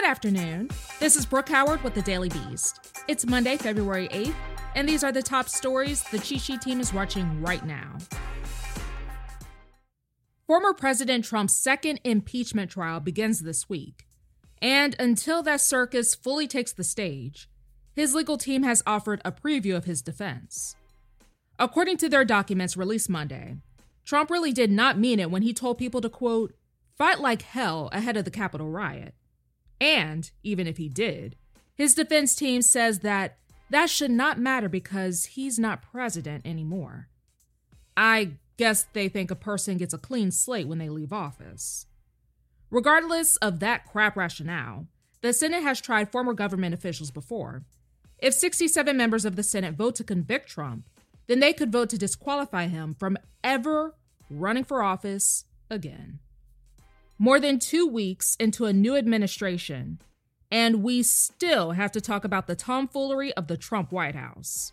Good afternoon. This is Brooke Howard with the Daily Beast. It's Monday, February 8th, and these are the top stories the Cheat Sheet team is watching right now. Former President Trump's second impeachment trial begins this week. And until that circus fully takes the stage, his legal team has offered a preview of his defense. According to their documents released Monday, Trump really did not mean it when he told people to, quote, fight like hell ahead of the Capitol riot. And, even if he did, his defense team says that that should not matter because he's not president anymore. I guess they think a person gets a clean slate when they leave office. Regardless of that crap rationale, the Senate has tried former government officials before. If 67 members of the Senate vote to convict Trump, then they could vote to disqualify him from ever running for office again. More than two weeks into a new administration, and we still have to talk about the tomfoolery of the Trump White House.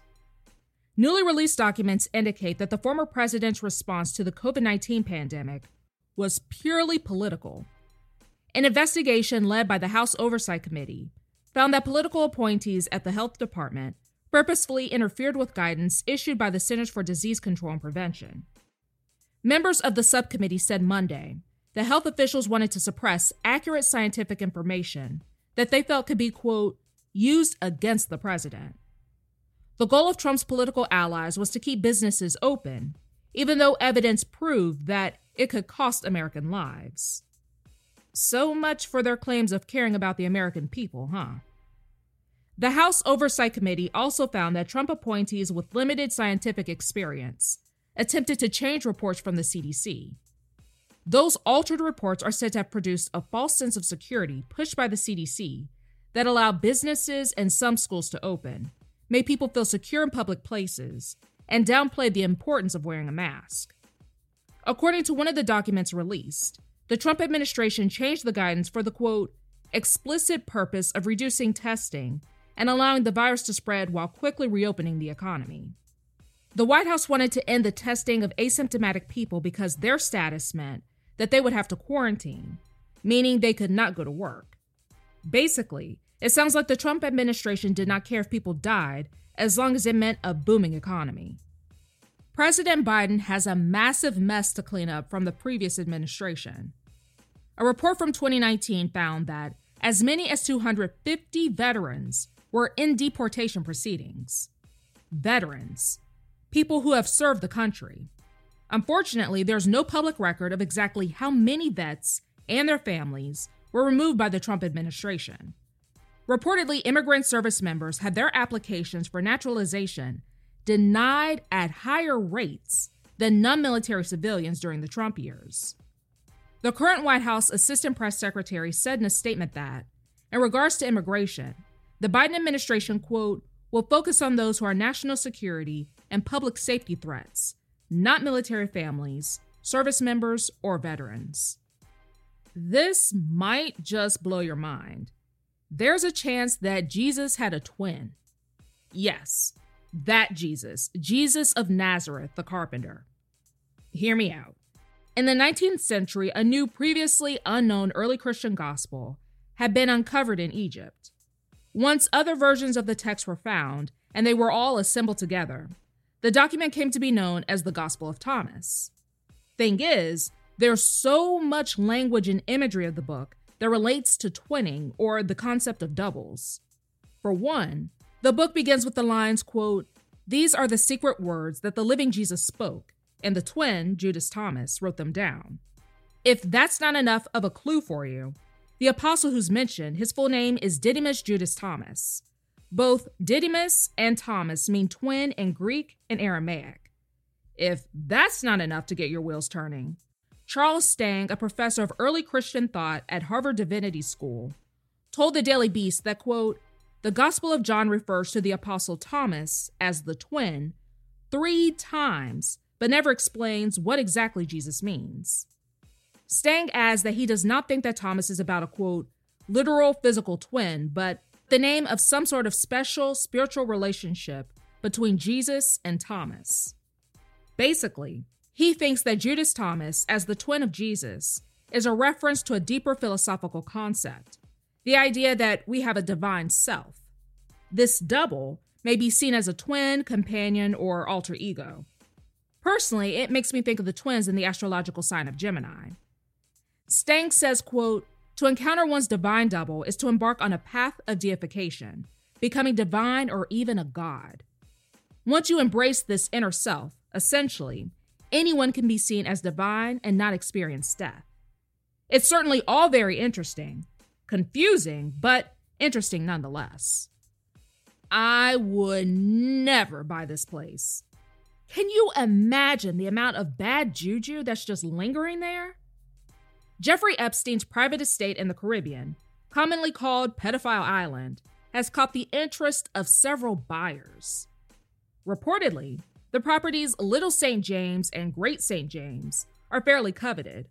Newly released documents indicate that the former president's response to the COVID 19 pandemic was purely political. An investigation led by the House Oversight Committee found that political appointees at the Health Department purposefully interfered with guidance issued by the Centers for Disease Control and Prevention. Members of the subcommittee said Monday that health officials wanted to suppress accurate scientific information that they felt could be, quote, used against the president. The goal of Trump's political allies was to keep businesses open, even though evidence proved that it could cost American lives. So much for their claims of caring about the American people, huh? The House Oversight Committee also found that Trump appointees with limited scientific experience attempted to change reports from the CDC. Those altered reports are said to have produced a false sense of security pushed by the CDC that allowed businesses and some schools to open, made people feel secure in public places, and downplayed the importance of wearing a mask. According to one of the documents released, the Trump administration changed the guidance for the quote, explicit purpose of reducing testing and allowing the virus to spread while quickly reopening the economy. The White House wanted to end the testing of asymptomatic people because their status meant that they would have to quarantine, meaning they could not go to work. Basically, it sounds like the Trump administration did not care if people died as long as it meant a booming economy. President Biden has a massive mess to clean up from the previous administration. A report from 2019 found that as many as 250 veterans were in deportation proceedings. Veterans, people who have served the country. Unfortunately, there's no public record of exactly how many vets and their families were removed by the Trump administration. Reportedly, immigrant service members had their applications for naturalization denied at higher rates than non military civilians during the Trump years. The current White House Assistant Press Secretary said in a statement that, in regards to immigration, the Biden administration, quote, will focus on those who are national security and public safety threats, not military families, service members, or veterans. This might just blow your mind. There's a chance that Jesus had a twin. Yes, that Jesus, Jesus of Nazareth, the carpenter. Hear me out. In the 19th century, a new, previously unknown early Christian gospel had been uncovered in Egypt. Once other versions of the text were found, and they were all assembled together, the document came to be known as the Gospel of Thomas. Thing is, there's so much language and imagery of the book that relates to twinning or the concept of doubles. For one, the book begins with the lines, quote, These are the secret words that the living Jesus spoke, and the twin, Judas Thomas, wrote them down. If that's not enough of a clue for you, the apostle who's mentioned, his full name is Didymus Judas Thomas. Both Didymus and Thomas mean twin in Greek and Aramaic. If that's not enough to get your wheels turning, Charles Stang, a professor of early Christian thought at Harvard Divinity School, told the Daily Beast that, quote, the Gospel of John refers to the Apostle Thomas as the twin three times, but never explains what exactly Jesus means. Stang adds that he does not think that Thomas is about a quote, literal physical twin, but the name of some sort of special spiritual relationship between Jesus and Thomas. Basically, he thinks that Judas Thomas, as the twin of Jesus, is a reference to a deeper philosophical concept the idea that we have a divine self. This double may be seen as a twin, companion, or alter ego. Personally, it makes me think of the twins in the astrological sign of Gemini. Stang says, quote, to encounter one's divine double is to embark on a path of deification, becoming divine or even a god. Once you embrace this inner self, essentially, anyone can be seen as divine and not experience death. It's certainly all very interesting, confusing, but interesting nonetheless. I would never buy this place. Can you imagine the amount of bad juju that's just lingering there? Jeffrey Epstein's private estate in the Caribbean, commonly called Pedophile Island, has caught the interest of several buyers. Reportedly, the properties Little St. James and Great St. James are fairly coveted,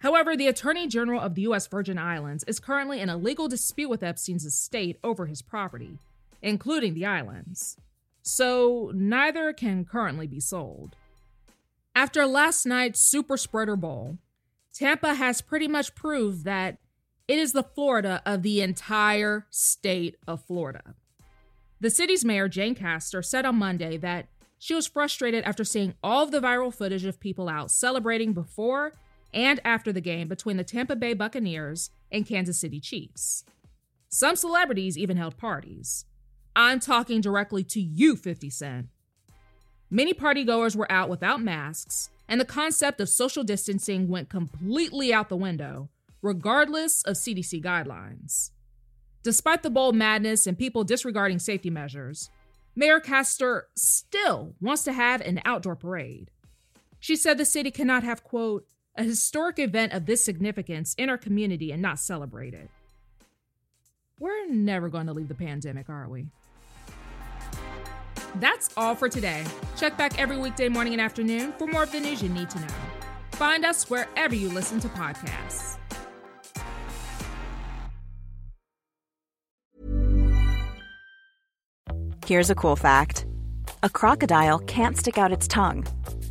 However, the Attorney General of the U.S. Virgin Islands is currently in a legal dispute with Epstein's estate over his property, including the islands. So neither can currently be sold. After last night's Super Spreader Bowl, Tampa has pretty much proved that it is the Florida of the entire state of Florida. The city's mayor, Jane Castor, said on Monday that she was frustrated after seeing all of the viral footage of people out celebrating before and after the game between the Tampa Bay Buccaneers and Kansas City Chiefs. Some celebrities even held parties. I'm talking directly to you, 50 Cent. Many partygoers were out without masks, and the concept of social distancing went completely out the window, regardless of CDC guidelines. Despite the bold madness and people disregarding safety measures, Mayor Castor still wants to have an outdoor parade. She said the city cannot have, quote, a historic event of this significance in our community and not celebrate it. We're never going to leave the pandemic, are we? That's all for today. Check back every weekday morning and afternoon for more of the news you need to know. Find us wherever you listen to podcasts. Here's a cool fact a crocodile can't stick out its tongue.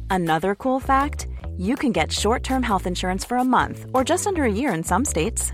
Another cool fact you can get short term health insurance for a month or just under a year in some states.